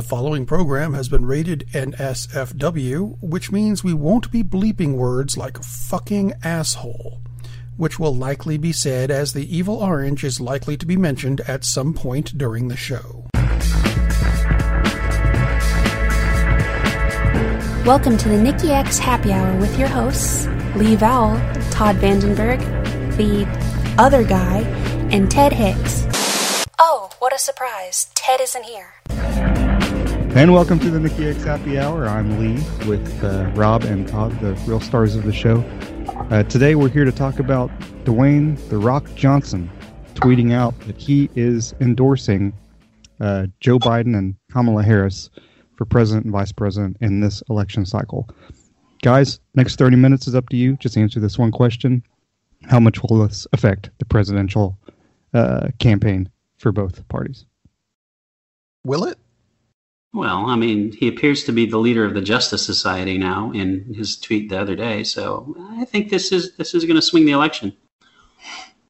The following program has been rated NSFW, which means we won't be bleeping words like fucking asshole, which will likely be said as the evil orange is likely to be mentioned at some point during the show. Welcome to the Nikki X Happy Hour with your hosts, Lee Vowell, Todd Vandenberg, the other guy, and Ted Hicks. Oh, what a surprise! Ted isn't here. And welcome to the Nikki X Happy Hour. I'm Lee with uh, Rob and Todd, the real stars of the show. Uh, today we're here to talk about Dwayne The Rock Johnson tweeting out that he is endorsing uh, Joe Biden and Kamala Harris for president and vice president in this election cycle. Guys, next 30 minutes is up to you. Just answer this one question How much will this affect the presidential uh, campaign for both parties? Will it? Well, I mean, he appears to be the leader of the Justice Society now in his tweet the other day. So I think this is this is going to swing the election.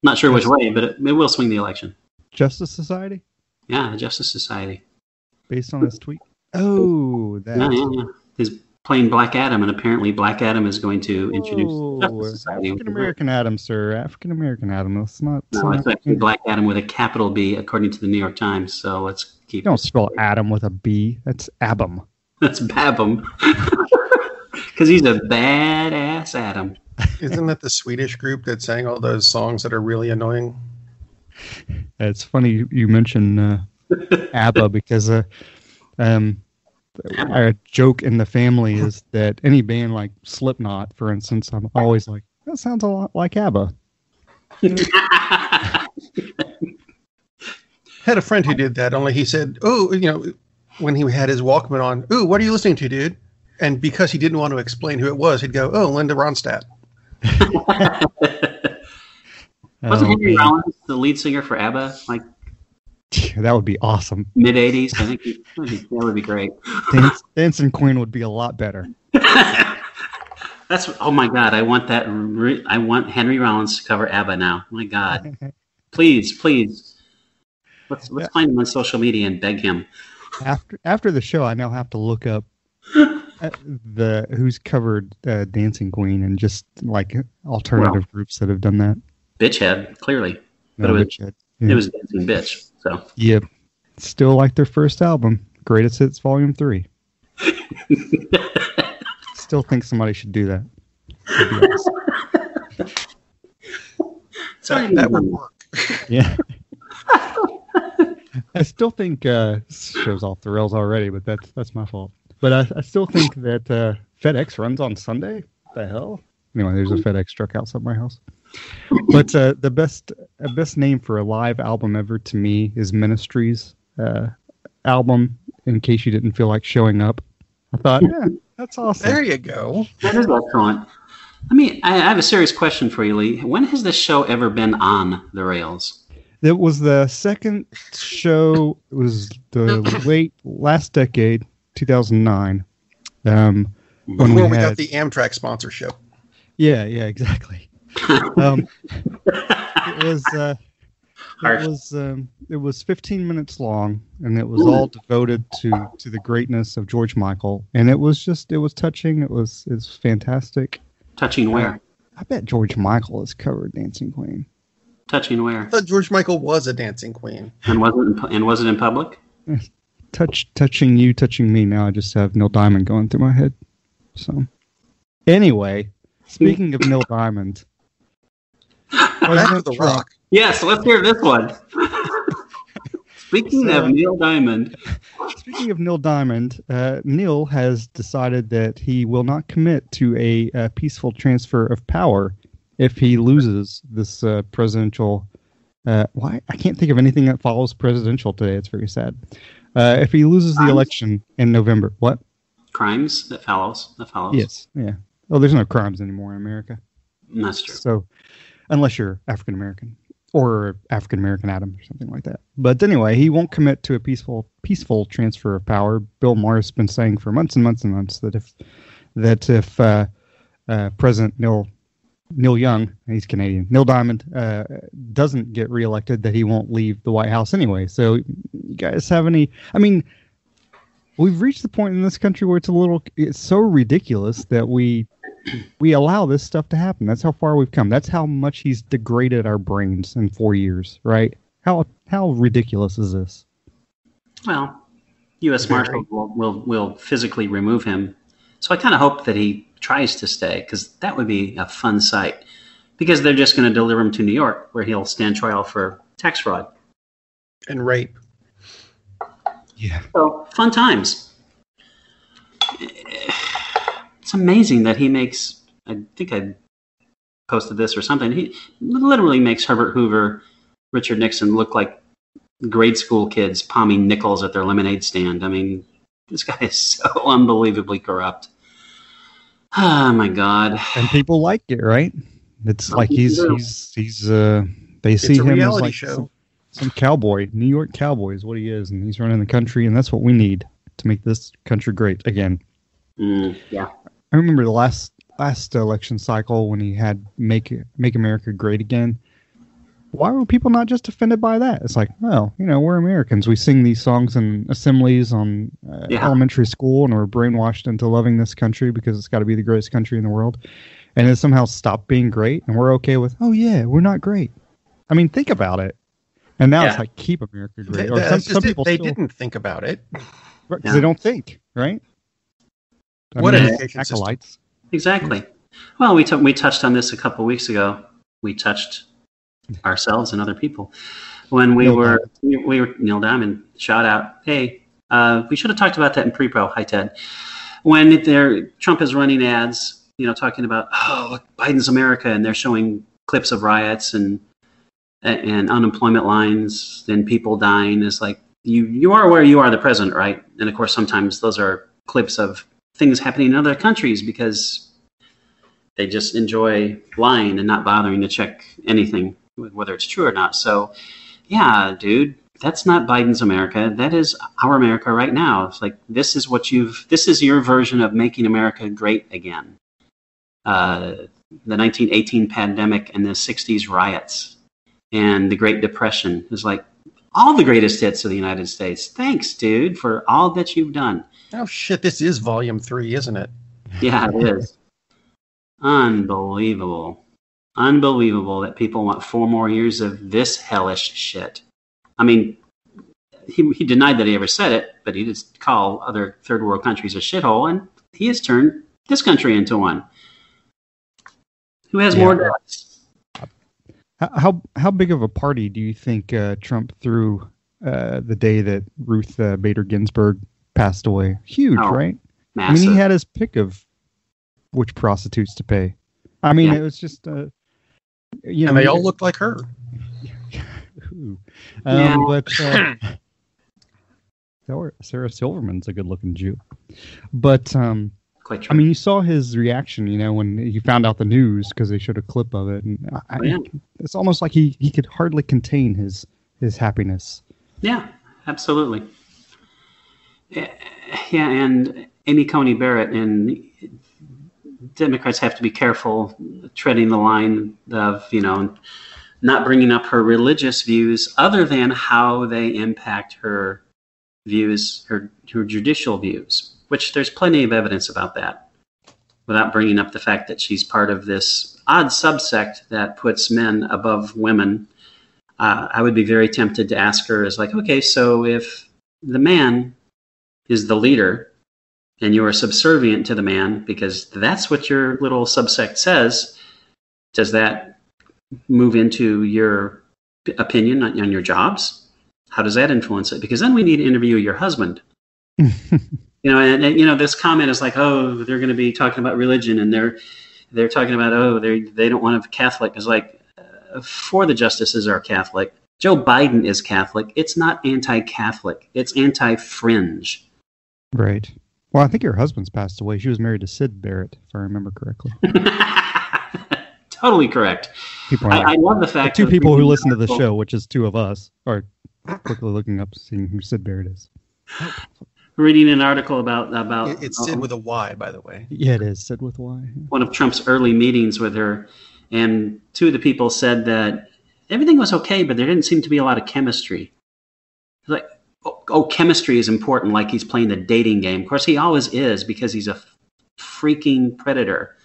Not sure which way, but it, it will swing the election. Justice Society? Yeah, the Justice Society. Based on his tweet? Oh, that. Yeah, yeah, yeah. He's playing Black Adam, and apparently Black Adam is going to introduce the Justice African American Adam, sir. African American Adam. Let's not. No, let's it's not- actually Black Adam with a capital B, according to the New York Times. So let's keep. don't spell Adam with a B. That's Abum. That's Babum. Because he's a badass Adam. Isn't that the Swedish group that sang all those songs that are really annoying? It's funny you, you mention uh, ABBA because uh, um, a joke in the family is that any band like Slipknot, for instance, I'm always like, that sounds a lot like ABBA. Had a friend who did that, only he said, Oh, you know, when he had his Walkman on, Ooh, what are you listening to, dude? And because he didn't want to explain who it was, he'd go, Oh, Linda Ronstadt. Wasn't Oh, Henry. Rollins the lead singer for ABBA? Like That would be awesome. mid '80s. I think that would be great. Dance, Dancing Queen would be a lot better. That's oh my god! I want that. Re- I want Henry Rollins to cover ABBA now. My God, please, please. Let's let's Yeah. find him on social media and beg him. After after the show, I now have to look up uh, the who's covered uh, Dancing Queen and just like alternative groups that have done that. Bitchhead, clearly, But it was- uh, Yeah. it was Dancing Bitch. So Yep. Still like their first album, Greatest Hits Volume 3. Still think somebody should do that. That, that would work. yeah. I still think uh, show's off the rails already, but that's that's my fault. But I, I still think that uh, FedEx runs on Sunday. the hell? Anyway, there's a FedEx truck outside my house. But uh, the best uh, best name for a live album ever to me is Ministry's uh, album. In case you didn't feel like showing up, I thought, yeah, that's awesome. There you go. that is excellent. I mean, I, I have a serious question for you, Lee. When has this show ever been on the rails? It was the second show. It was the late last decade, 2009. Um, when we Before we had, got the Amtrak sponsorship. yeah, yeah, exactly. Um, it was uh, it was um, it was 15 minutes long, and it was all devoted to to the greatness of George Michael. And it was just it was touching. It was it's fantastic. Touching where? I bet George Michael has covered Dancing Queen. Touching where? I thought George Michael was a dancing queen. And wasn't in, pu- and was it in public? touch touching you, touching me. Now I just have Neil Diamond going through my head. So, anyway, speaking of Neil Diamond, Back to the Trump- Rock. Yes, let's hear this one. Speaking So- of Neil Diamond, Speaking of Neil Diamond, uh, Neil has decided that he will not commit to a, uh peaceful transfer of power if he loses this uh, presidential. Uh, why I can't think of anything that follows presidential today. It's very sad. Uh, if he loses the election in November, what? crimes that follows that follows. Yes, yeah. Oh, there's no crimes anymore in America. that's true. So, unless you're African American or African American Adam or something like that. But anyway, he won't commit to a peaceful peaceful transfer of power. Bill Maher's been saying for months and months and months that if that if uh, uh, President Neil Neil Young, he's Canadian, Neil Diamond uh, doesn't get reelected, that he won't leave the White House anyway. So, you guys have any? I mean, we've reached the point in this country where it's a little it's so ridiculous that we we allow this stuff to happen. That's how far we've come. That's how much he's degraded our brains in four years, right? How how ridiculous is this? Well, U.S. Marshal will, will will physically remove him. So I kind of hope that he tries to stay because that would be a fun sight. Because they're just going to deliver him to New York, where he'll stand trial for tax fraud. And rape. Yeah. So fun times. It's amazing that he makes. I think I posted this or something. He literally makes Herbert Hoover, Richard Nixon look like grade school kids palming nickels at their lemonade stand. I mean, this guy is so unbelievably corrupt. Oh my god! And people like it, right? It's Oh, like he's yeah. he's he's uh they see It's a him as reality like show. Some, some cowboy, New York cowboy is what he is, and he's running the country, and that's what we need to make this country great again. Mm, yeah. I remember the last last election cycle when he had make make America great again. Why were people not just offended by that? It's like, well, you know, we're Americans. We sing these songs in assemblies on uh, Yeah. elementary school, and we're brainwashed into loving this country because it's got to be the greatest country in the world. And it somehow stopped being great, and we're okay with, oh yeah, we're not great. I mean, think about it. And now Yeah. it's like keep America They, great. Or some, some people they still, didn't think about it. because Yeah. they don't think, right? I What mean, education system? Exactly. Well, we t- we touched on this a couple weeks ago. We touched ourselves and other people when we Neil were we, we were Neil Diamond. Shout out! Hey, uh, we should have talked about that in pre-pro. Hi Ted. When there Trump is running ads, you know, talking about oh Biden's America, and they're showing clips of riots and and unemployment lines and people dying. Is like you you are where you are the president, right? And of course, sometimes those are clips of things happening in other countries because they just enjoy lying and not bothering to check anything, whether it's true or not. So, yeah, dude, that's not Biden's America. That is our America right now. It's like this is what you've. This is your version of making America great again. Uh, the 1918 pandemic and the 60s riots and the Great Depression is like all the greatest hits of the United States. Thanks, dude, for all that you've done. Oh shit! This is volume three, isn't it? Yeah, it is. Unbelievable. Unbelievable that people want four more years of this hellish shit. I mean, he, he denied that he ever said it, but he did call other third world countries a shithole, and he has turned this country into one. Who has Yeah. more deaths? How how, how big of a party do you think uh, Trump threw uh, the day that Ruth uh, Bader Ginsburg passed away? Huge, Oh, right? I mean, he had his pick of which prostitutes to pay. I mean, Yeah. it was just, uh, you know, and they all looked like her. Ooh. Yeah. Um, but uh, Sarah- Sarah Silverman's a good-looking Jew. But um, Quite True. I mean, you saw his reaction, you know, when he found out the news because they showed a clip of it, and I, Oh, yeah. it's almost like he, he could hardly contain his his happiness. Yeah, absolutely. Yeah, and Amy Coney Barrett and Democrats have to be careful treading the line of, you know, not bringing up her religious views other than how they impact her views, her, her judicial views, which there's plenty of evidence about that, without bringing up the fact that she's part of this odd subsect that puts men above women. Uh, I would be very tempted to ask her is like, okay, so if the man is the leader and you are subservient to the man because that's what your little subsect says, does that move into your opinion on, on your jobs? How does that influence it? Because then we need to interview your husband. You know, and, and you know, this comment is like, oh, they're going to be talking about religion, and they're they're talking about, oh, they they don't want a Catholic. It's like uh, four of the justices are Catholic. Joe Biden is Catholic. It's not anti-Catholic. It's anti-fringe. Right. Well, I think her husband's passed away. She was married to Syd Barrett, if I remember correctly. totally correct. People I, I love the the fact two of people who listen to the show, which is two of us, are quickly looking up, seeing who Syd Barrett is. Reading an article about about It- It's Sid with a Y, by the way. Yeah, it is Sid with Y. one of Trump's early meetings with her, and two of the people said that everything was okay, but there didn't seem to be a lot of chemistry. Like, oh, oh, chemistry is important, like he's playing the dating game. Of course, he always is because he's a freaking predator.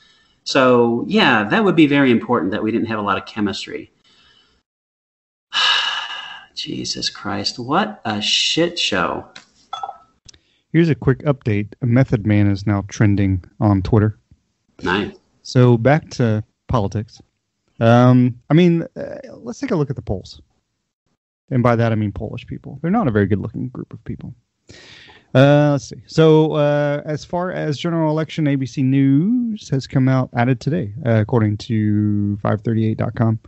So, yeah, that would be very important that we didn't have a lot of chemistry. Jesus Christ, what a shit show. Here's a quick update. Method Man is now trending on Twitter. Nice. So back to politics. Um, I mean, uh, let's take a look at the polls. And by that, I mean Polish people. They're not a very good looking group of people. Uh, let's see. So, uh, as far as general election, ABC News has come out added today, uh, according to 538.com.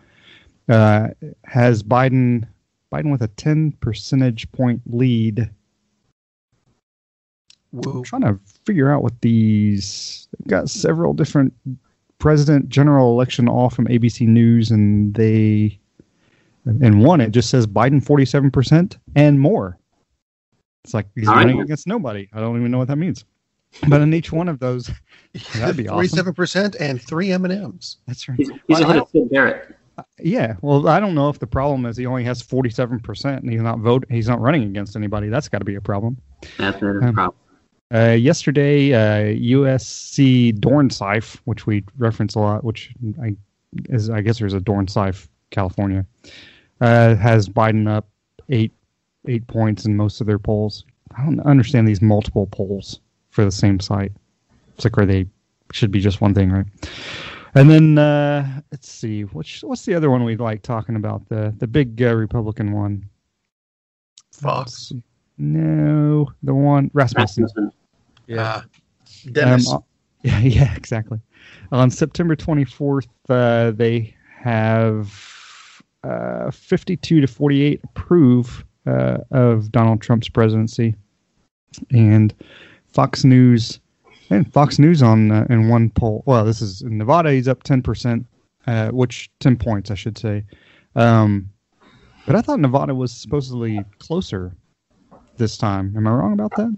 Uh, has Biden Biden with a 10 percentage point lead. Whoa. I'm trying to figure out what these. They've got several different president general election all from ABC News, and they in one it just says Biden 47 percent and more. It's like he's All right. running against nobody. I don't even know what that means. But in each one of those, that'd be awesome. Forty-seven percent and three M and M's. That's right. He's, he's Well, I ahead of Syd Barrett. Yeah, well, I don't know if the problem is he only has 47 percent and he's not vote. He's not running against anybody. That's got to be a problem. That's the Um, problem. Uh, yesterday, uh, USC Dornsife, which we reference a lot, which I is I guess there's a Dornsife, California, uh, has Biden up eight eight points in most of their polls. I don't understand these multiple polls for the same site. It's like where they should be just one thing, right? And then uh, let's see, what's what's the other one we like talking about? The the big uh, Republican one. Fox. No, the one Rasmussen. Rasmussen. Yeah. Dennis. Um, uh, yeah, yeah, exactly. On September 24th, uh, they have uh, 52 to 48 approve uh, of Donald Trump's presidency, and Fox News and Fox News on uh, in one poll. Well, this is in Nevada. He's up 10 percent, uh, which 10 points, I should say. Um, but I thought Nevada was supposedly closer this time. Am I wrong about that?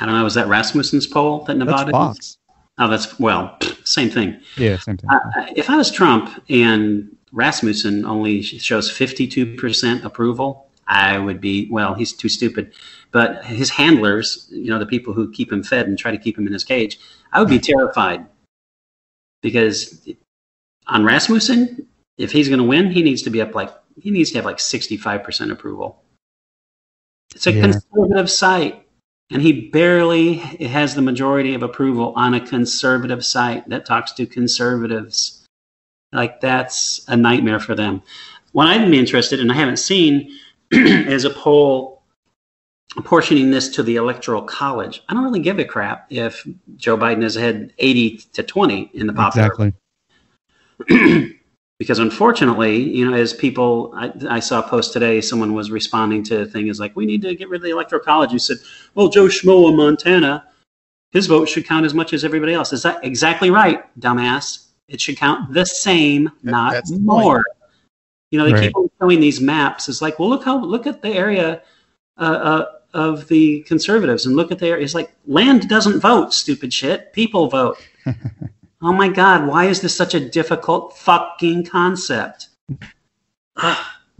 I don't know. Was that Rasmussen's poll that Nevada? That's Fox. Oh, that's well, same thing. Yeah, same thing. Uh, if I was Trump and Rasmussen only shows 52% approval, I would be, well, he's too stupid. But his handlers, you know, the people who keep him fed and try to keep him in his cage, I would be terrified. Because on Rasmussen, if he's going to win, he needs to be up like, he needs to have like 65% approval. It's a Yeah. conservative site. And he barely has the majority of approval on a conservative site that talks to conservatives. Like that's a nightmare for them. What I'd be interested in, I haven't seen, is a poll apportioning this to the electoral college. I don't really give a crap if Joe Biden is ahead 80 to 20 in the popular Exactly. because unfortunately, you know, as people, I, I saw a post today, someone was responding to a thing is like, we need to get rid of the electoral college. You said, well, Joe Schmo in Montana, his vote should count as much as everybody else. Is that exactly right, dumbass? It should count the same, not that's the more. You know, they Right. keep on showing these maps. It's like, well, look how look at the area uh, uh, of the conservatives, and look at their. It's like land doesn't vote, stupid shit. People vote. oh my god, why is this such a difficult fucking concept?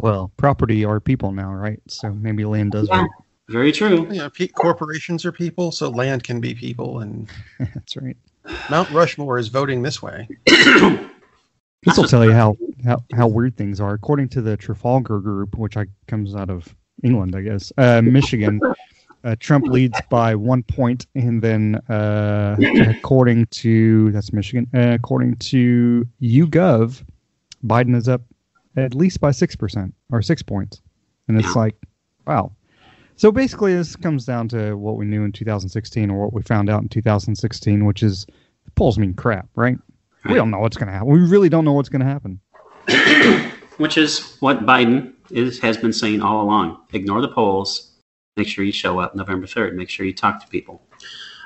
Well, property are people now, right? So maybe land does Yeah. vote. Very true. You know, pe- corporations are people, so land can be people, and That's right. Mount Rushmore is voting this way. This will tell you how, how, how weird things are. According to the Trafalgar Group, which I, comes out of England, I guess, uh, Michigan, uh, Trump leads by one point, and then uh, according to that's Michigan, uh, according to YouGov, Biden is up at least by six percent or six points, and it's Yeah. like, wow. So basically, this comes down to what we knew in 2016 or what we found out in 2016, which is polls mean crap, right? We don't know what's going to happen. We really don't know what's going to happen. Which is what Biden is has been saying all along. Ignore the Poles. Make sure you show up November third. Make sure you talk to people.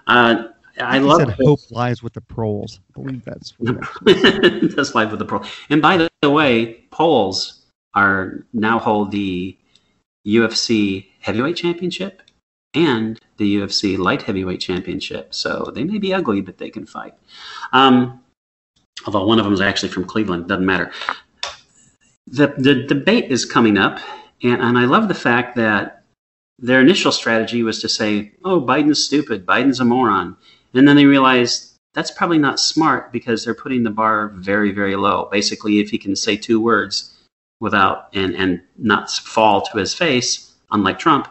Uh, I He love said hope lies with the proles. I believe that's That's live with the pro. And by the way, polls are now hold the UFC heavyweight championship and the UFC light heavyweight championship. So they may be ugly, but they can fight. Um, although one of them is actually from Cleveland, doesn't matter. The the debate is coming up, and, and I love the fact that their initial strategy was to say, "Oh, Biden's stupid. Biden's a moron," and then they realized that's probably not smart because they're putting the bar very, very low. Basically, if he can say two words without and and not fall to his face, unlike Trump,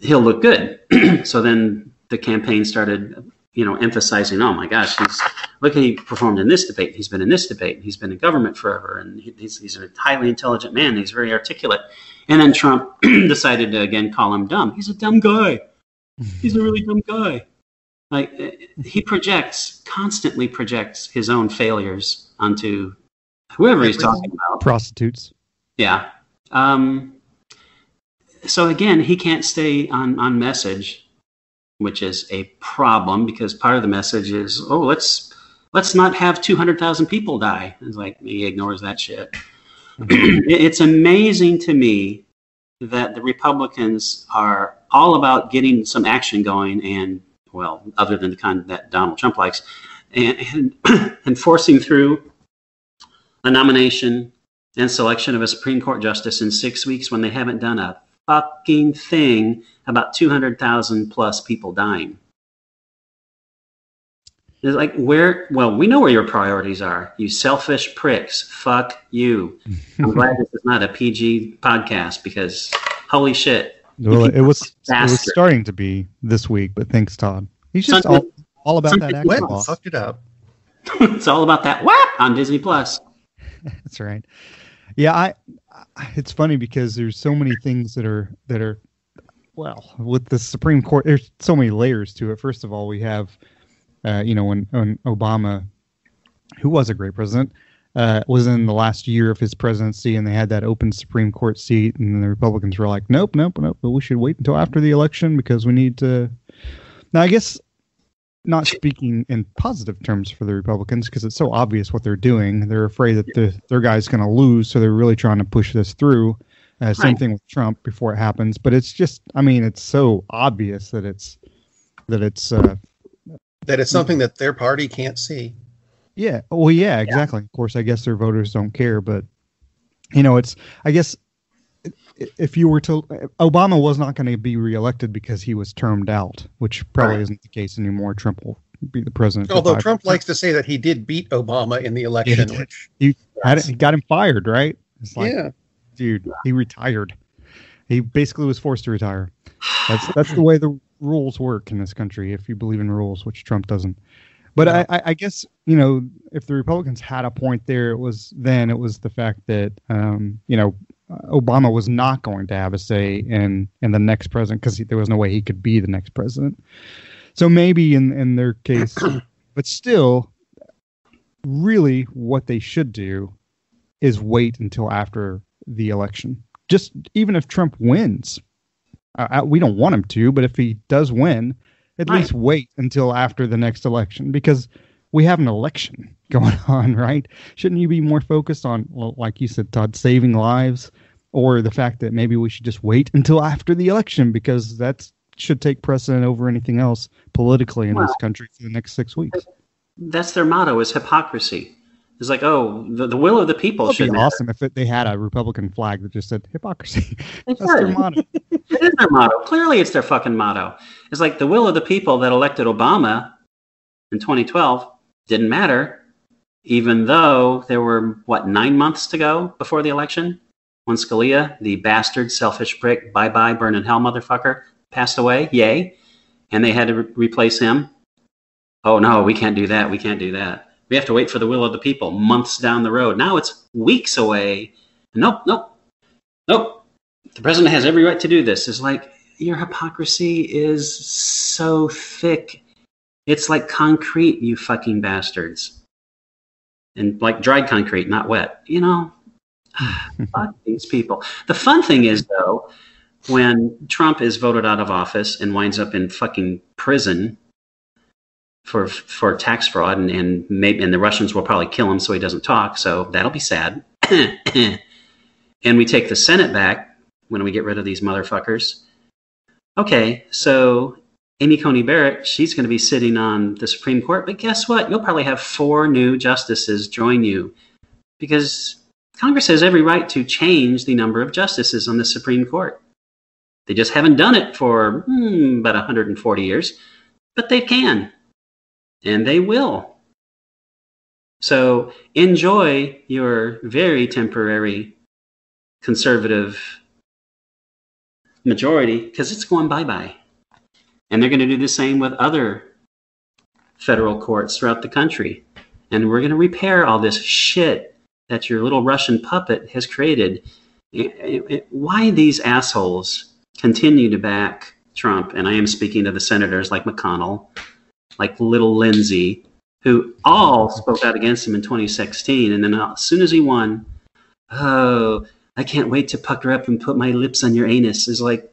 he'll look good. so then the campaign started, you know, emphasizing, "Oh my gosh, he's look at he performed in this debate. He's been in this debate. He's been in government forever, and he's he's a highly intelligent man. He's very articulate." And then Trump decided to again call him dumb. He's a dumb guy. He's a really dumb guy. Like he projects constantly projects his own failures onto whoever he's talking about. Prostitutes. Yeah. Um, so again, he can't stay on on message, which is a problem because part of the message is, oh, let's let's not have two hundred thousand people die. It's like he ignores that shit. Mm-hmm. it's amazing to me that the Republicans are all about getting some action going and well, other than the kind that Donald Trump likes, and, and, and forcing through a nomination and selection of a Supreme Court justice in six weeks when they haven't done a fucking thing about 200,000 plus people dying. It's like, where, well, we know where your priorities are. You selfish pricks. Fuck you. I'm glad this is not a PG podcast because holy shit. Well, it was, it was starting to be this week, but thanks, Todd. He's just all, all about that action went and fucked it up. it's all about that what on Disney Plus. That's right. Yeah, I. It's funny because there's so many things that are that are well with the Supreme Court. There's so many layers to it. First of all, we have, uh, you know, when when Obama, who was a great president, uh, was in the last year of his presidency, and they had that open Supreme Court seat, and the Republicans were like, "Nope, nope, nope. But we should wait until after the election because we need to." Now, I guess not speaking in positive terms for the Republicans because it's so obvious what they're doing. They're afraid that the, their guy's going to lose, so they're really trying to push this through. Uh, same right. thing with Trump before it happens, but it's just, I mean, it's so obvious that it's that it's uh, that it's something that their party can't see. Yeah. Well, yeah, exactly. Yeah. Of course, I guess their voters don't care, but you know, it's I guess if you were to Obama was not going to be reelected because he was termed out, which probably right. isn't the case anymore. Trump will be the president. Although Trump likes to say that he did beat Obama in the election, yeah, which he, had, he got him fired, right? It's like, yeah, dude, he retired. He basically was forced to retire. That's that's the way the rules work in this country. If you believe in rules, which Trump doesn't. But yeah. I, I, guess you know if the Republicans had a point there, it was then it was the fact that um, you know Obama was not going to have a say in in the next president because there was no way he could be the next president. So maybe in in their case, but still, really, what they should do is wait until after the election. Just even if Trump wins, uh, we don't want him to, but if he does win, at right. least wait until after the next election because we have an election going on, right? Shouldn't you be more focused on, like you said, Todd, saving lives, or the fact that maybe we should just wait until after the election because that should take precedent over anything else politically in well, this country for the next six weeks? That's their motto: is hypocrisy. It's like, oh, the, the will of the people That'd should be awesome if it, they had a Republican flag that just said hypocrisy. That's their motto. it is their motto. Clearly, it's their fucking motto. It's like the will of the people that elected Obama in 2012 didn't matter, even though there were what nine months to go before the election when Scalia, the bastard, selfish prick, bye bye, burn in hell motherfucker, passed away. Yay! And they had to re- replace him. Oh no, we can't do that. We can't do that. We have to wait for the will of the people months down the road. Now it's weeks away. Nope, nope, nope. The president has every right to do this. It's like your hypocrisy is so thick. It's like concrete, you fucking bastards. And like dried concrete, not wet. You know, fuck these people. The fun thing is, though, when Trump is voted out of office and winds up in fucking prison for for tax fraud, and, and maybe and the Russians will probably kill him so he doesn't talk. So that'll be sad. and we take the Senate back when we get rid of these motherfuckers. Okay, so Amy Coney Barrett, she's going to be sitting on the Supreme Court, but guess what? You'll probably have four new justices join you because Congress has every right to change the number of justices on the Supreme Court. They just haven't done it for hmm, about 140 years, but they can, and they will. So enjoy your very temporary conservative majority because it's going bye bye. And they're going to do the same with other federal courts throughout the country. And we're going to repair all this shit that your little Russian puppet has created. Why these assholes continue to back Trump? And I am speaking to the senators like McConnell, like little Lindsey, who all spoke out against him in 2016. And then as soon as he won, oh, I can't wait to pucker up and put my lips on your anus. Is like,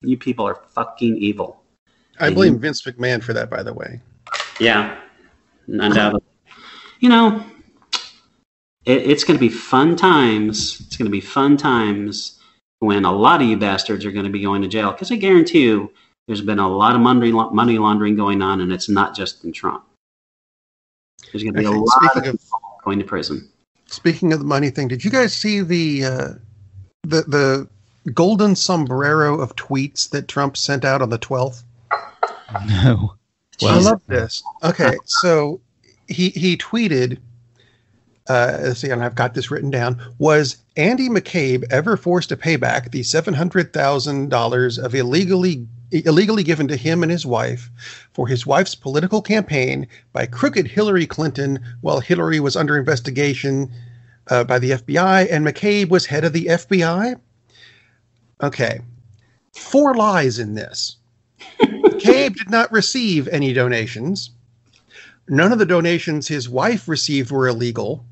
you people are fucking evil. I and blame you, Vince McMahon for that, by the way. Yeah, undoubtedly. you know, it, it's going to be fun times. It's going to be fun times when a lot of you bastards are going to be going to jail. Because I guarantee you, there's been a lot of money money laundering going on, and it's not just in Trump. There's going to be a lot of people going to prison. Speaking of the money thing, did you guys see the uh, the the golden sombrero of tweets that Trump sent out on the twelfth? No. Well, I love this. Okay, so he he tweeted. Uh, let's see, and I've got this written down. Was Andy McCabe ever forced to pay back the seven hundred thousand dollars of illegally illegally given to him and his wife for his wife's political campaign by crooked Hillary Clinton while Hillary was under investigation uh, by the FBI and McCabe was head of the FBI? Okay. Four lies in this. McCabe did not receive any donations. None of the donations his wife received were illegal.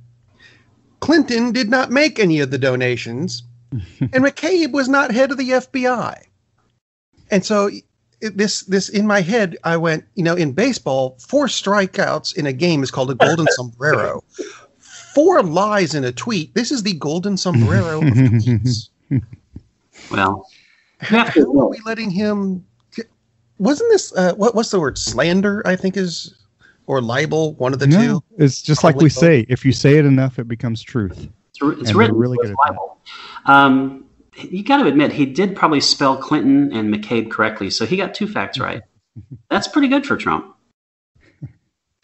Clinton did not make any of the donations. and McCabe was not head of the FBI. And so this this in my head, I went, you know, in baseball, four strikeouts in a game is called a golden sombrero. Four lies in a tweet. This is the golden sombrero of tweets. Well, how, how are we letting him? Wasn't this uh, what? What's the word? Slander, I think is, or libel. One of the no, two. It's just Probably like we both. say: if you say it enough, it becomes truth. It's, it's written. Really good at libel. that. Um, you got to admit he did probably spell Clinton and McCabe correctly, so he got two facts right. That's pretty good for Trump.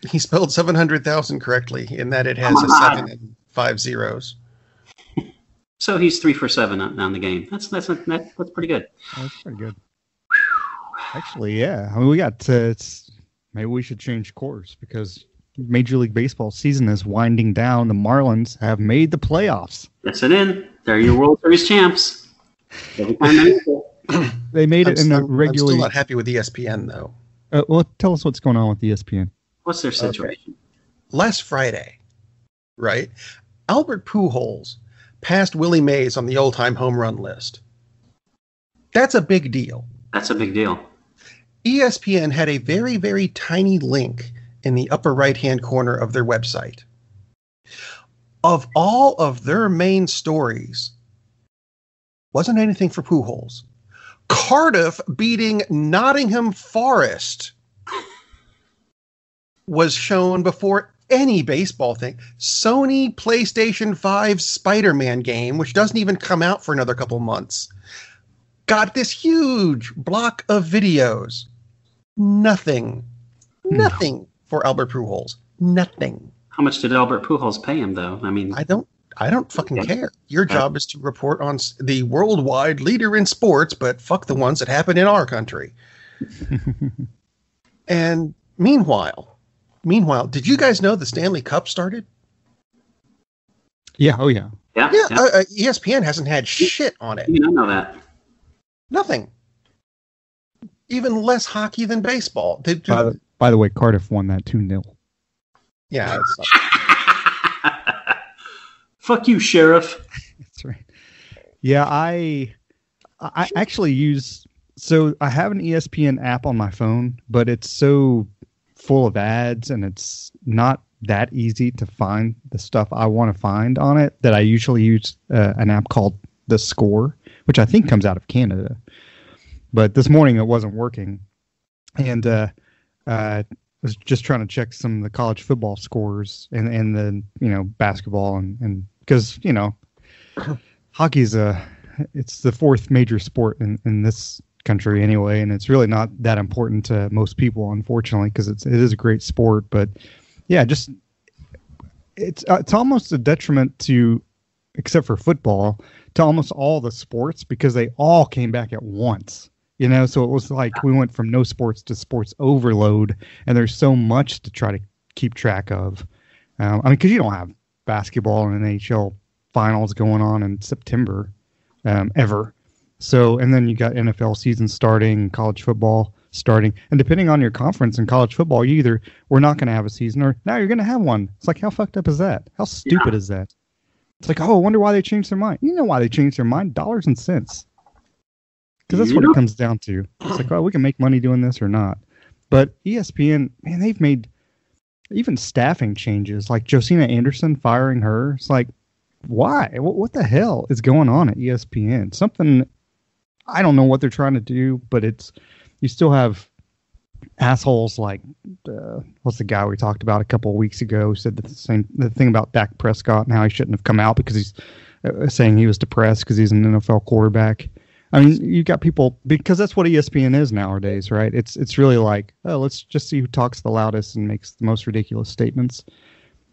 He spelled seven hundred thousand correctly in that it has a seven and five zeros. So he's three for seven on, on the game. That's that's that's, that's pretty good. That's pretty good. Actually, yeah. I mean, we got. Uh, maybe we should change course because Major League Baseball season is winding down. The Marlins have made the playoffs. Listen in. They're your World Series champs. they made it I'm in a regular. I'm still not happy with ESPN though. Uh, well, tell us what's going on with ESPN. What's their situation? Okay. Last Friday, right? Albert Pujols passed Willie Mays on the all-time home run list. That's a big deal. That's a big deal. ESPN had a very, very tiny link in the upper right-hand corner of their website. Of all of their main stories, wasn't anything for Pujols. Cardiff beating Nottingham Forest was shown before any baseball thing. Sony PlayStation 5 Spider Man game, which doesn't even come out for another couple months, got this huge block of videos. Nothing. Nothing for Albert Pujols. Nothing. How much did Albert Pujols pay him, though? I mean, I don't I don't fucking care. Your job is to report on the worldwide leader in sports, but fuck the ones that happen in our country. and meanwhile, meanwhile, did you guys know the Stanley Cup started? Yeah. Oh yeah. Yeah. Yeah. yeah. Uh, uh, ESPN hasn't had shit on it. You don't know that. Nothing. Even less hockey than baseball. They, by, the, by the way, Cardiff won that two 0 Yeah. Fuck you, sheriff. That's right. Yeah, I I actually use so I have an ESPN app on my phone, but it's so full of ads and it's not that easy to find the stuff I want to find on it that I usually use uh, an app called The Score, which I think comes out of Canada. But this morning it wasn't working. And uh, uh, was just trying to check some of the college football scores and, and the you know basketball and, and because you know hockey's a it's the fourth major sport in, in this country anyway, and it's really not that important to most people, unfortunately, because it's it is a great sport. But yeah, just it's uh, it's almost a detriment to, except for football, to almost all the sports because they all came back at once. You know, so it was like we went from no sports to sports overload, and there's so much to try to keep track of. Um, I mean, because you don't have basketball and NHL finals going on in September um, ever. So, and then you got NFL season starting, college football starting, and depending on your conference in college football, you either we're not going to have a season or now you're going to have one. It's like how fucked up is that? How stupid yeah. is that? It's like, oh, I wonder why they changed their mind. You know why they changed their mind? Dollars and cents. Because that's what it comes down to. It's like, oh, we can make money doing this or not. But ESPN, man, they've made even staffing changes, like Josina Anderson firing her. It's like, why? What, what the hell is going on at ESPN? Something I don't know what they're trying to do, but it's you still have assholes like uh, what's the guy we talked about a couple of weeks ago who said the same the thing about Dak Prescott and how he shouldn't have come out because he's uh, saying he was depressed because he's an NFL quarterback. I mean, you've got people because that's what ESPN is nowadays, right? It's it's really like, oh, let's just see who talks the loudest and makes the most ridiculous statements.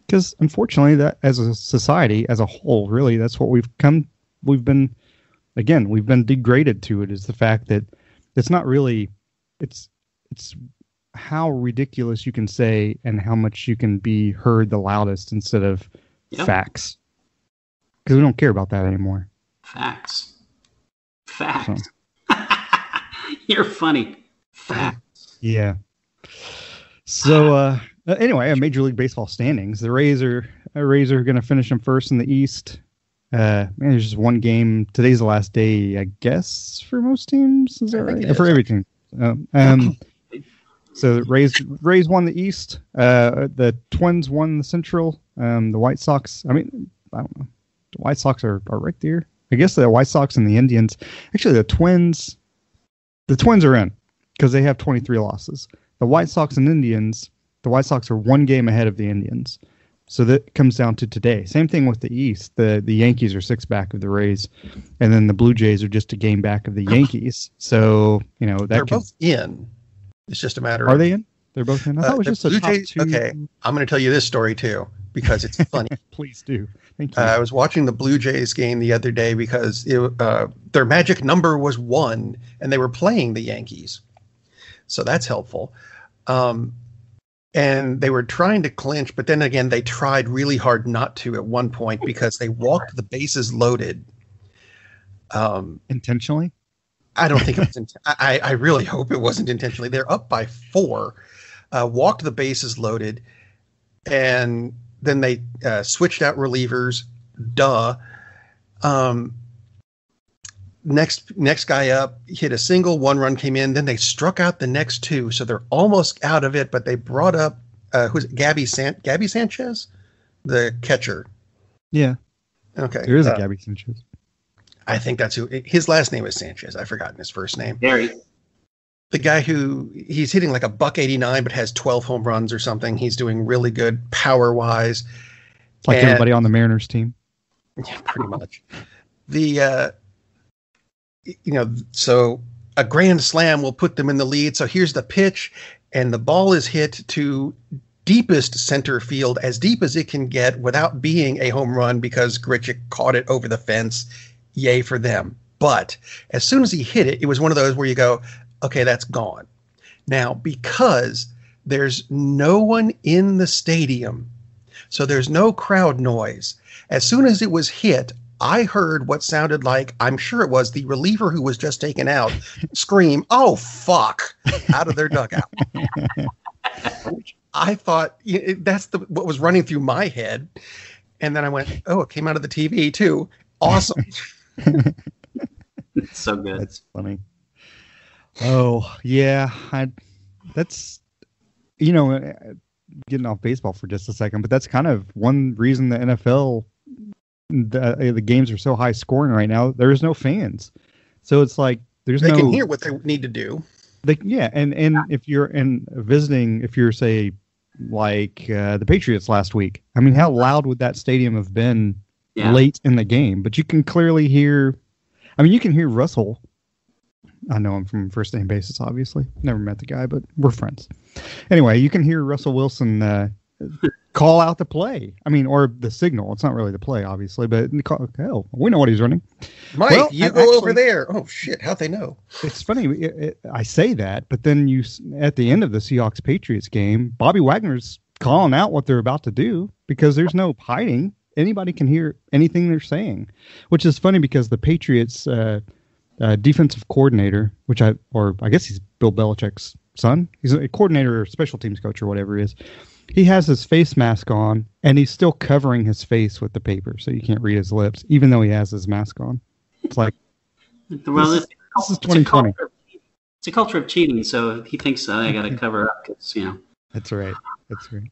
Because unfortunately, that as a society as a whole, really, that's what we've come. We've been, again, we've been degraded to it. Is the fact that it's not really, it's it's how ridiculous you can say and how much you can be heard the loudest instead of yep. facts. Because we don't care about that anymore. Facts. Facts. You're funny. Facts. Yeah. So uh, anyway, Major League Baseball standings. The Rays are uh, Rays are going to finish them first in the East. Uh, man, there's just one game. Today's the last day, I guess, for most teams. Is that right? For every team. Um, um, so Rays Rays won the East. Uh, the Twins won the Central. Um, the White Sox. I mean, I don't know. The White Sox are, are right there. I guess the White Sox and the Indians. Actually, the Twins. The Twins are in because they have 23 losses. The White Sox and Indians. The White Sox are one game ahead of the Indians. So that comes down to today. Same thing with the East. The the Yankees are six back of the Rays, and then the Blue Jays are just a game back of the Yankees. So you know that they're can, both in. It's just a matter. Are of, they in? They're both in. I thought uh, it was just Blue a top Jays, two. Okay, I'm going to tell you this story too because it's funny. Please do. Thank you. Uh, I was watching the Blue Jays game the other day because it, uh, their magic number was one, and they were playing the Yankees, so that's helpful. Um, and they were trying to clinch, but then again, they tried really hard not to at one point because they walked the bases loaded. Um, intentionally? I don't think it was. Int- I, I really hope it wasn't intentionally. They're up by four, uh, walked the bases loaded, and then they uh, switched out relievers. Duh. Um, next next guy up hit a single, one run came in. Then they struck out the next two, so they're almost out of it. But they brought up uh, who's it? Gabby San Gabby Sanchez, the catcher. Yeah. Okay. There is a uh, Gabby Sanchez. I think that's who his last name is Sanchez. I've forgotten his first name. Gary the guy who he's hitting like a buck 89 but has 12 home runs or something. He's doing really good power wise like and, everybody on the mariners team. Yeah pretty much. The uh you know so a grand slam will put them in the lead. So here's the pitch and the ball is hit to deepest center field as deep as it can get without being a home run because Grichuk caught it over the fence. Yay for them. But as soon as he hit it, it was one of those where you go, okay, that's gone. Now, because there's no one in the stadium, so there's no crowd noise. As soon as it was hit, I heard what sounded like, I'm sure it was the reliever who was just taken out, scream, oh, fuck, out of their dugout. I thought that's the what was running through my head. And then I went, oh, it came out of the TV too. Awesome. so good. That's funny. Oh yeah, I, that's you know uh, getting off baseball for just a second, but that's kind of one reason the NFL the, uh, the games are so high scoring right now. There's no fans, so it's like there's they no. They can hear what they need to do. They, yeah, and and if you're in visiting, if you're say like uh, the Patriots last week, I mean, how loud would that stadium have been yeah. late in the game? But you can clearly hear I mean, you can hear Russell. I know him from first name basis, obviously. Never met the guy, but we're friends. Anyway, you can hear Russell Wilson uh, call out the play. I mean, or the signal. It's not really the play, obviously, but call, hell, we know what he's running. Mike, Well, you I- go actually- over there. Oh shit! How'd they know? It's funny. It, it, I say that, but then you at the end of the Seahawks Patriots game, Bobby Wagner's calling out what they're about to do because there's no hiding. Anybody can hear anything they're saying, which is funny because the Patriots uh, uh, defensive coordinator, which I or I guess he's Bill Belichick's son. He's a coordinator or special teams coach or whatever he is. He has his face mask on and he's still covering his face with the paper so you can't read his lips, even though he has his mask on. It's like Well, This this is it's a 2020. culture of- It's a culture of cheating, so he thinks uh, I got to cover up because you know. That's right. That's right.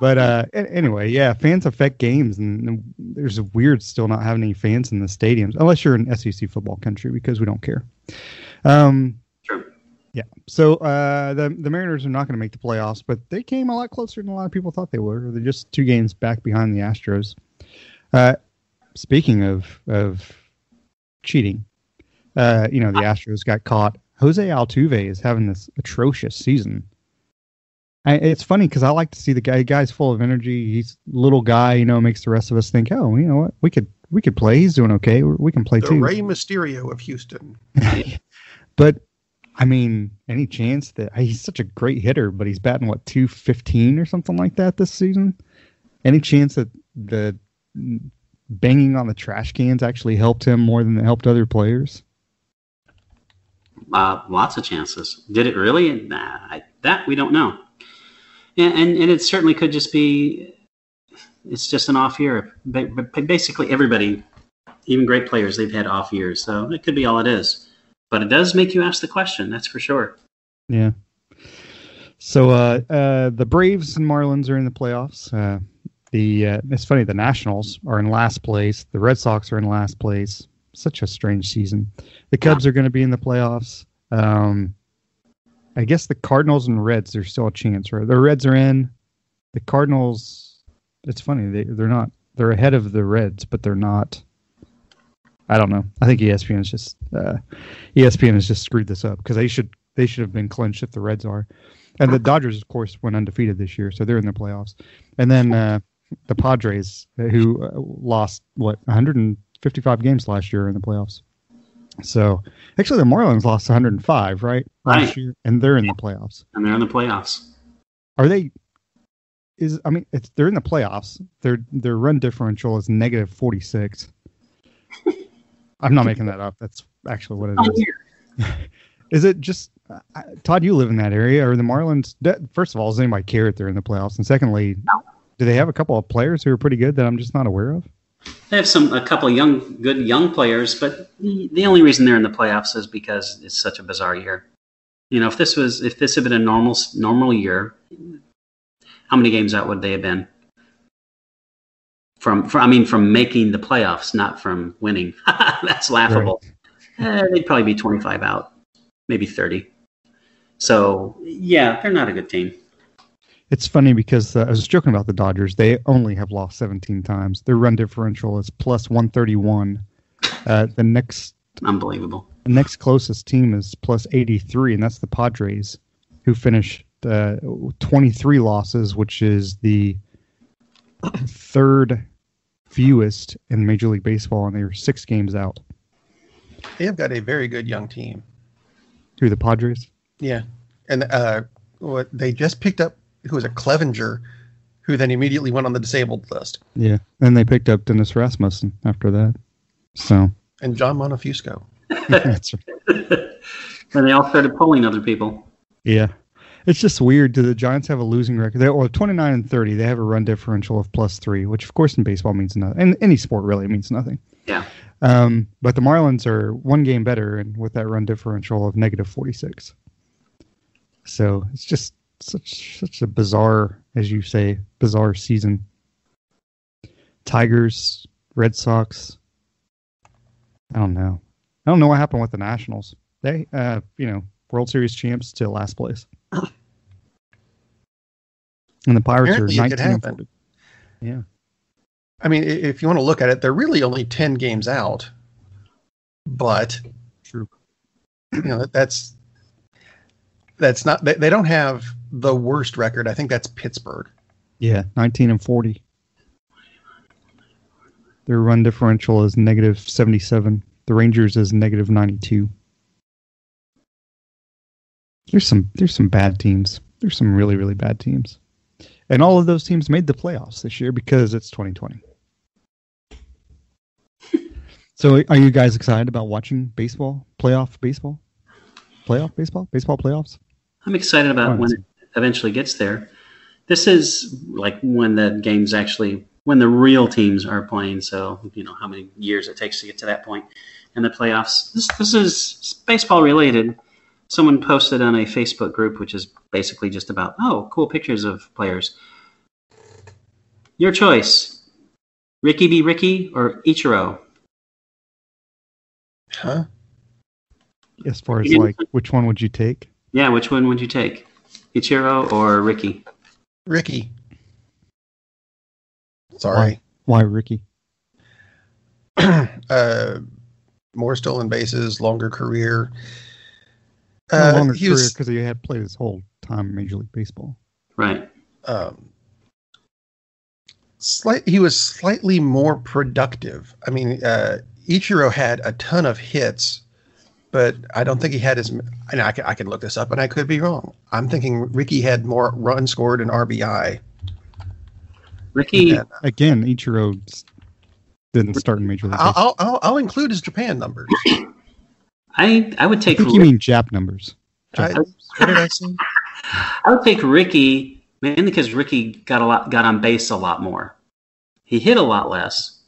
But uh, anyway, yeah, fans affect games, and there's weird still not having any fans in the stadiums, unless you're in SEC football country because we don't care. Um, True. yeah. So uh, the the Mariners are not going to make the playoffs, but they came a lot closer than a lot of people thought they were. They're just two games back behind the Astros. Uh, speaking of of cheating, uh, you know the Astros got caught. Jose Altuve is having this atrocious season. I, it's funny because I like to see the guy. Guy's full of energy. He's little guy, you know, makes the rest of us think, oh, you know what, we could we could play. He's doing okay. We can play The too. Rey Mysterio of Houston. But I mean, any chance that he's such a great hitter, but he's batting what two fifteen or something like that this season? Any chance that the banging on the trash cans actually helped him more than it helped other players? Uh, lots of chances. Did it really? Nah, I, that we don't know. And, and and it certainly could just be. It's just an off year. Ba- Basically, everybody, even great players, they've had off years. So it could be all it is. But it does make you ask the question. That's for sure. Yeah. So uh, uh, the Braves and Marlins are in the playoffs. Uh, the uh, it's funny the Nationals are in last place. The Red Sox are in last place. Such a strange season. The Cubs are going to be in the playoffs. Um, I guess the Cardinals and Reds there's still a chance. Right? The Reds are in. The Cardinals. It's funny they they're not. They're ahead of the Reds, but they're not. I don't know. I think ESPN is just uh, ESPN has just screwed this up because they should they should have been clinched if the Reds are, and the Dodgers of course went undefeated this year, so they're in the playoffs. And then uh, the Padres, who uh, lost what 155 games last year in the playoffs. So actually, the Marlins lost 105 right Right. year, and they're in the playoffs. And they're in the playoffs. Are they? Is I mean, it's they're in the playoffs. Their their run differential is negative 46. I'm not making that up. That's actually what it Oh, is. Is it just uh, Todd? You live in that area. Are the Marlins? First of all, does anybody care if they're in the playoffs? And secondly, do they have a couple of players who are pretty good that I'm just not aware of? They have some a couple of young, good young players, but the the only reason they're in the playoffs is because it's such a bizarre year. You know, if this was if this had been a normal normal year, how many games out would they have been? From, from I mean, from making the playoffs, not from winning. That's laughable. Eh, they'd probably be twenty five out, maybe thirty. So yeah, they're not a good team. It's funny because uh, I was joking about the Dodgers. They only have lost 17 times. Their run differential is plus 131. Uh, the next Unbelievable. the next closest team is plus 83, and that's the Padres, who finished uh, 23 losses, which is the third fewest in Major League Baseball, and they were six games out. They have got a very good young team. Who the Padres? Yeah, and uh, what they just picked up who was a Clevinger, who then immediately went on the disabled list, Yeah, and they picked up Dennis Rasmussen after that. So and John Montefusco. that's And they all started pulling other people. Yeah. It's just weird. Do the Giants have a losing record? They or 29 and 30. They have a run differential of plus three, which of course in baseball means nothing. In any sport really means nothing. Yeah. Um, but the Marlins are one game better and with that run differential of negative 46. So it's just such such a bizarre, as you say, bizarre season. Tigers, Red Sox. I don't know. I don't know what happened with the Nationals. They, uh, you know, World Series champs to last place. And the Pirates Apparently are 19 and happen. 40. Yeah. I mean, if you want to look at it, they're really only ten games out. but True. you know that's that's not they, they don't have the worst record. I think that's Pittsburgh. Yeah, 19 and 40. Their run differential is negative 77. The Rangers is negative 92. There's some there's some bad teams. There's some really really bad teams. And all of those teams made the playoffs this year because it's 2020. so are you guys excited about watching baseball, playoff baseball? Playoff baseball? Baseball playoffs? I'm excited about when it eventually gets there. This is like when the games actually, when the real teams are playing. So you know how many years it takes to get to that point in the playoffs. This this is baseball related. Someone posted on a Facebook group, which is basically just about oh, cool pictures of players. Your choice: Ricky B. Ricky or Ichiro. Huh? As far as like which one would you take? Yeah, which one would you take, Ichiro or Ricky? Ricky. Sorry. Why Ricky? uh, more stolen bases, longer career. Uh, longer he career because he had played his whole time in Major League Baseball. Right. um, slight. He was slightly more productive. I mean, uh, Ichiro had a ton of hits, but I don't think he had as. And I can, I can look this up, and I could be wrong. I'm thinking Ricky had more runs scored and RBI. Ricky. Yeah. Again, Ichiro s- didn't start in Major League I'll, I'll, I'll, I'll include his Japan numbers. I I would I take. think you mean Jap numbers. I, what did I say? I would take Ricky mainly because Ricky got a lot got on base a lot more. He hit a lot less,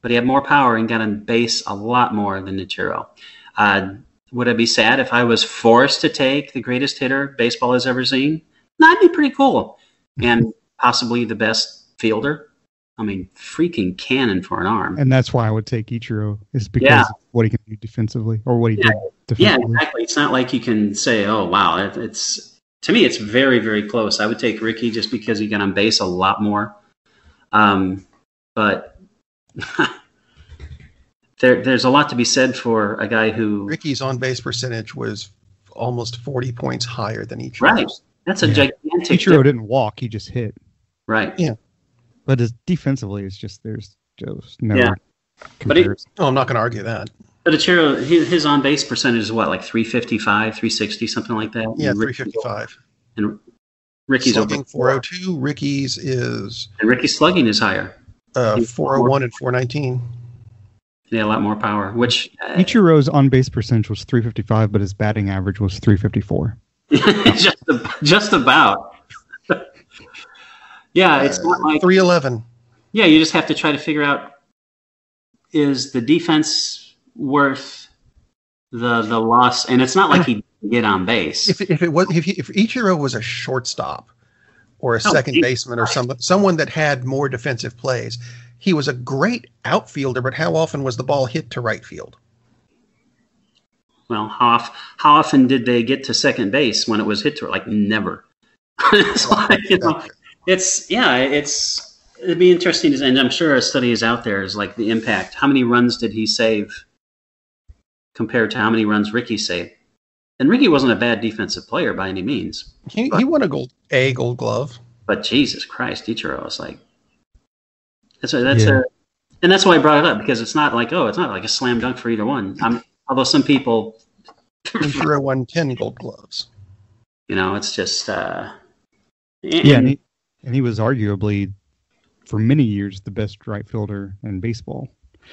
but he had more power and got on base a lot more than Ichiro. Uh, would I be sad if I was forced to take the greatest hitter baseball has ever seen? That'd be pretty cool, and possibly the best fielder. I mean, freaking cannon for an arm. And that's why I would take Ichiro, is because Yeah. of what he can do defensively or what he Yeah. did Yeah, defensively. exactly. It's not like you can say, "Oh, wow." It, it's to me, it's very, very close. I would take Ricky just because he got on base a lot more. Um, but there, there's a lot to be said for a guy who. Ricky's on base percentage was almost 40 points higher than each. Right. That's a Yeah. gigantic. Ichiro didn't walk; he just hit. Right. Yeah. But his defensively, it's just there's just no Yeah. But he- Oh, I'm not going to argue that. But Ichiro, his, his on base percentage is what, like 355, 360, something like that. Yeah, And Ricky- 355. And Ricky's over Slugging 402. Ricky's is And Ricky's slugging is higher. uh, 401 and 419. He had a lot more power, which uh, Ichiro's on base percentage was 355, but his batting average was 354. just just about. yeah, it's not like 311. yeah. You just have to try to figure out is the defense worth the the loss, and it's not like he didn't get on base. If, if it was if, he, if Ichiro was a shortstop or a Oh, second he- baseman or some, someone that had more defensive plays, he was a great outfielder, but how often was the ball hit to right field? Well, how how often did they get to second base when it was hit to like never? it's like you know, it's yeah, it's it'd be interesting, to, and I'm sure a study is out there is like the impact. How many runs did he save compared to how many runs Ricky saved? And Ricky wasn't a bad defensive player by any means, He, he won a gold a gold glove. but Jesus Christ, Ichiro was like that's a, that's Yeah. a, and that's why I brought it up because it's not like oh, it's not like a slam dunk for either one. I'm, although some people Ichiro won 10 gold gloves. You know, it's just uh, Yeah, and he, and he was arguably for many years the best right fielder in baseball.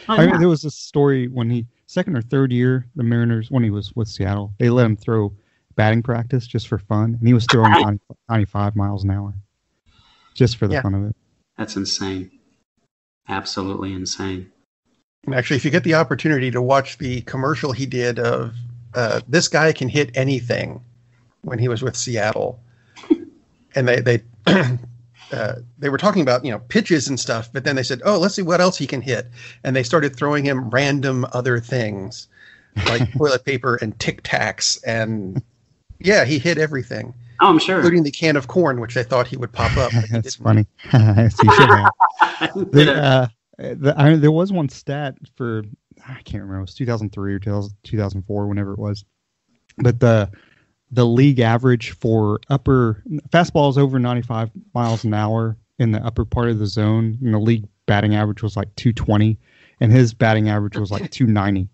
oh, I yeah. mean, there was a story when he second or third year the Mariners when he was with Seattle, they let him throw batting practice just for fun, and he was throwing 90, 95 miles an hour just for the Yeah. fun of it. that's insane, absolutely insane. And actually, if you get the opportunity to watch the commercial he did of uh, this guy can hit anything when he was with Seattle, and they they uh, they were talking about you know pitches and stuff, but then they said, oh, let's see what else he can hit, and they started throwing him random other things like toilet paper and Tic Tacs, and yeah, he hit everything, Oh, I'm sure. including the can of corn, which they thought he would pop up. That's funny. Yes, you should have. The, uh, the, I, there was one stat for I can't remember. It was 2003 or 2004, whenever it was. But the the league average for upper fastballs over 95 miles an hour in the upper part of the zone, and the league batting average was like 220, and his batting average was like 290.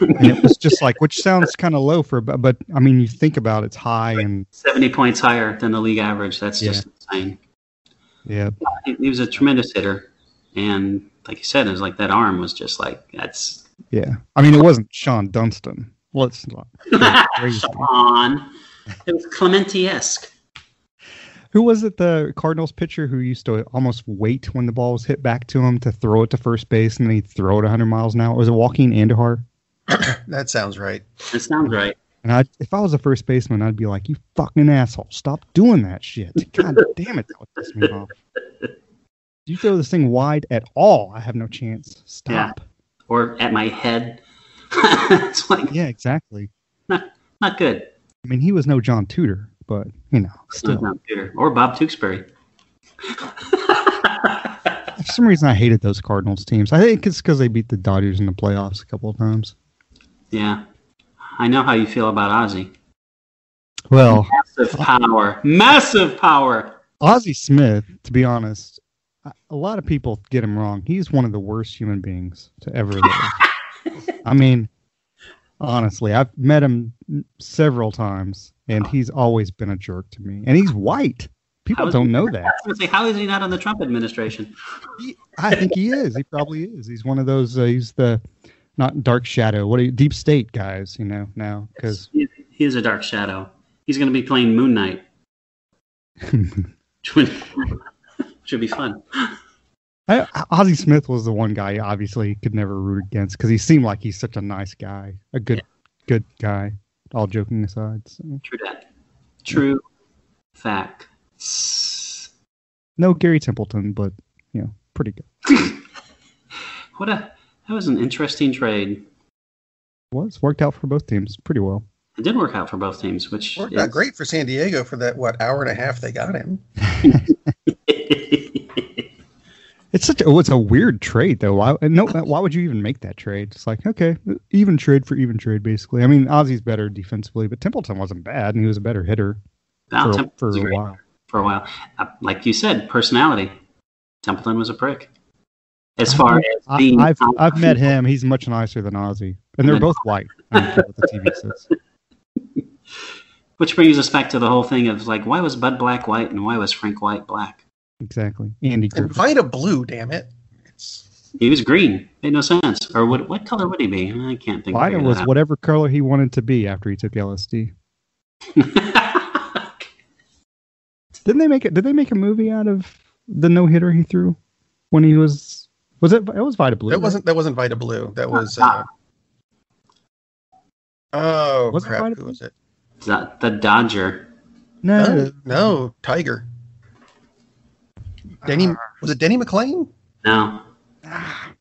And it was just like, which sounds kind of low for, but, but I mean, you think about it, it's high and 70 points higher than the league average. That's Yeah. just insane. yeah, uh, He, he was a tremendous hitter, and like you said, it was like that arm was just like that's yeah. I mean, it wasn't Shawon Dunston. Let's not. Shawon. It was Clemente-esque. Who was it? The Cardinals pitcher who used to almost wait when the ball was hit back to him to throw it to first base, and then he'd throw it 100 miles an hour. Was it Joaquin Andujar? That sounds right. It sounds right. And I, if I was a first baseman, I'd be like, "You fucking asshole! Stop doing that shit! God damn it, that would piss me off. You throw this thing wide at all, I have no chance. Stop. Or at my head. it's like Yeah, exactly. not good. I mean, he was no John Tudor, but you know, still. Not good. Or Bob Tewksbury. For some reason, I hated those Cardinals teams. I think it's because they beat the Dodgers in the playoffs a couple of times. Yeah. I know how you feel about Ozzie. Well, Massive power. Massive power. Ozzie Smith, to be honest, a- lot of people get him wrong. He's one of the worst human beings to ever live. I mean, honestly, I've met him several times, and he's always been a jerk to me. And he's white. People don't he- know that. say, how is he not on the Trump administration? He, I think he is. He probably is. He's one of those. Uh, he's the not dark shadow. What are you, deep state guys? You know now because He, he is a dark shadow. He's going to be playing Moon Knight. Which should be fun. I, Ozzie Smith was the one guy obviously could never root against because he seemed like he's such a nice guy, a good, good guy. All joking aside, so. True that. True fact. no Gary Templeton, but you know, pretty good. What a that was an interesting trade. Was worked out for both teams pretty well. It did work out for both teams, which Worked is- out great for San Diego for that what hour and a half they got him. It's such a, it's a weird trade though. Why no? Why would you even make that trade? It's like okay, even trade for even trade basically. I mean, Ozzie's better defensively, but Templeton wasn't bad, and he was a better hitter Val for, for a while. for a while. Uh, like you said, personality. Templeton was a prick. As far as I, being, I've I've met him. He's much nicer than Ozzie, and they're both white. I don't care what the TV says. Which brings us back to the whole thing of like, why was Bud Black white and why was Frank White black? Exactly, Andy And Griffith. Vida Blue, damn it. It's, He was green. Made no sense. Or what? What color would he be? I can't think. Of it. Vida was whatever color he wanted to be after he took LSD. Didn't they make it? Did they make a movie out of the no hitter he threw when he was? Was it? It was Vida Blue. that right? wasn't that wasn't Vida Blue. That uh, was uh, uh Oh Was it crap, who was it? the, the Dodger. No, No, no, Tiger. Denny ah. was it Denny McLain? No. Ah.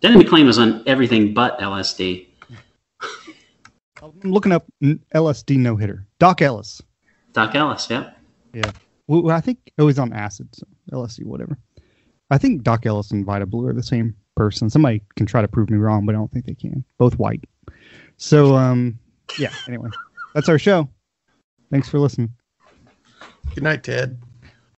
Denny McLain was on everything but LSD. I'm looking up LSD no hitter. Doc Ellis. Doc Ellis. Yep. Well, well, I think oh, he's on acid. So LSD, whatever. I think Doc Ellis and Vida Blue are the same person. Somebody can try to prove me wrong, but I don't think they can. Both white. So, um, yeah. Anyway, that's our show. Thanks for listening. Good night, Ted.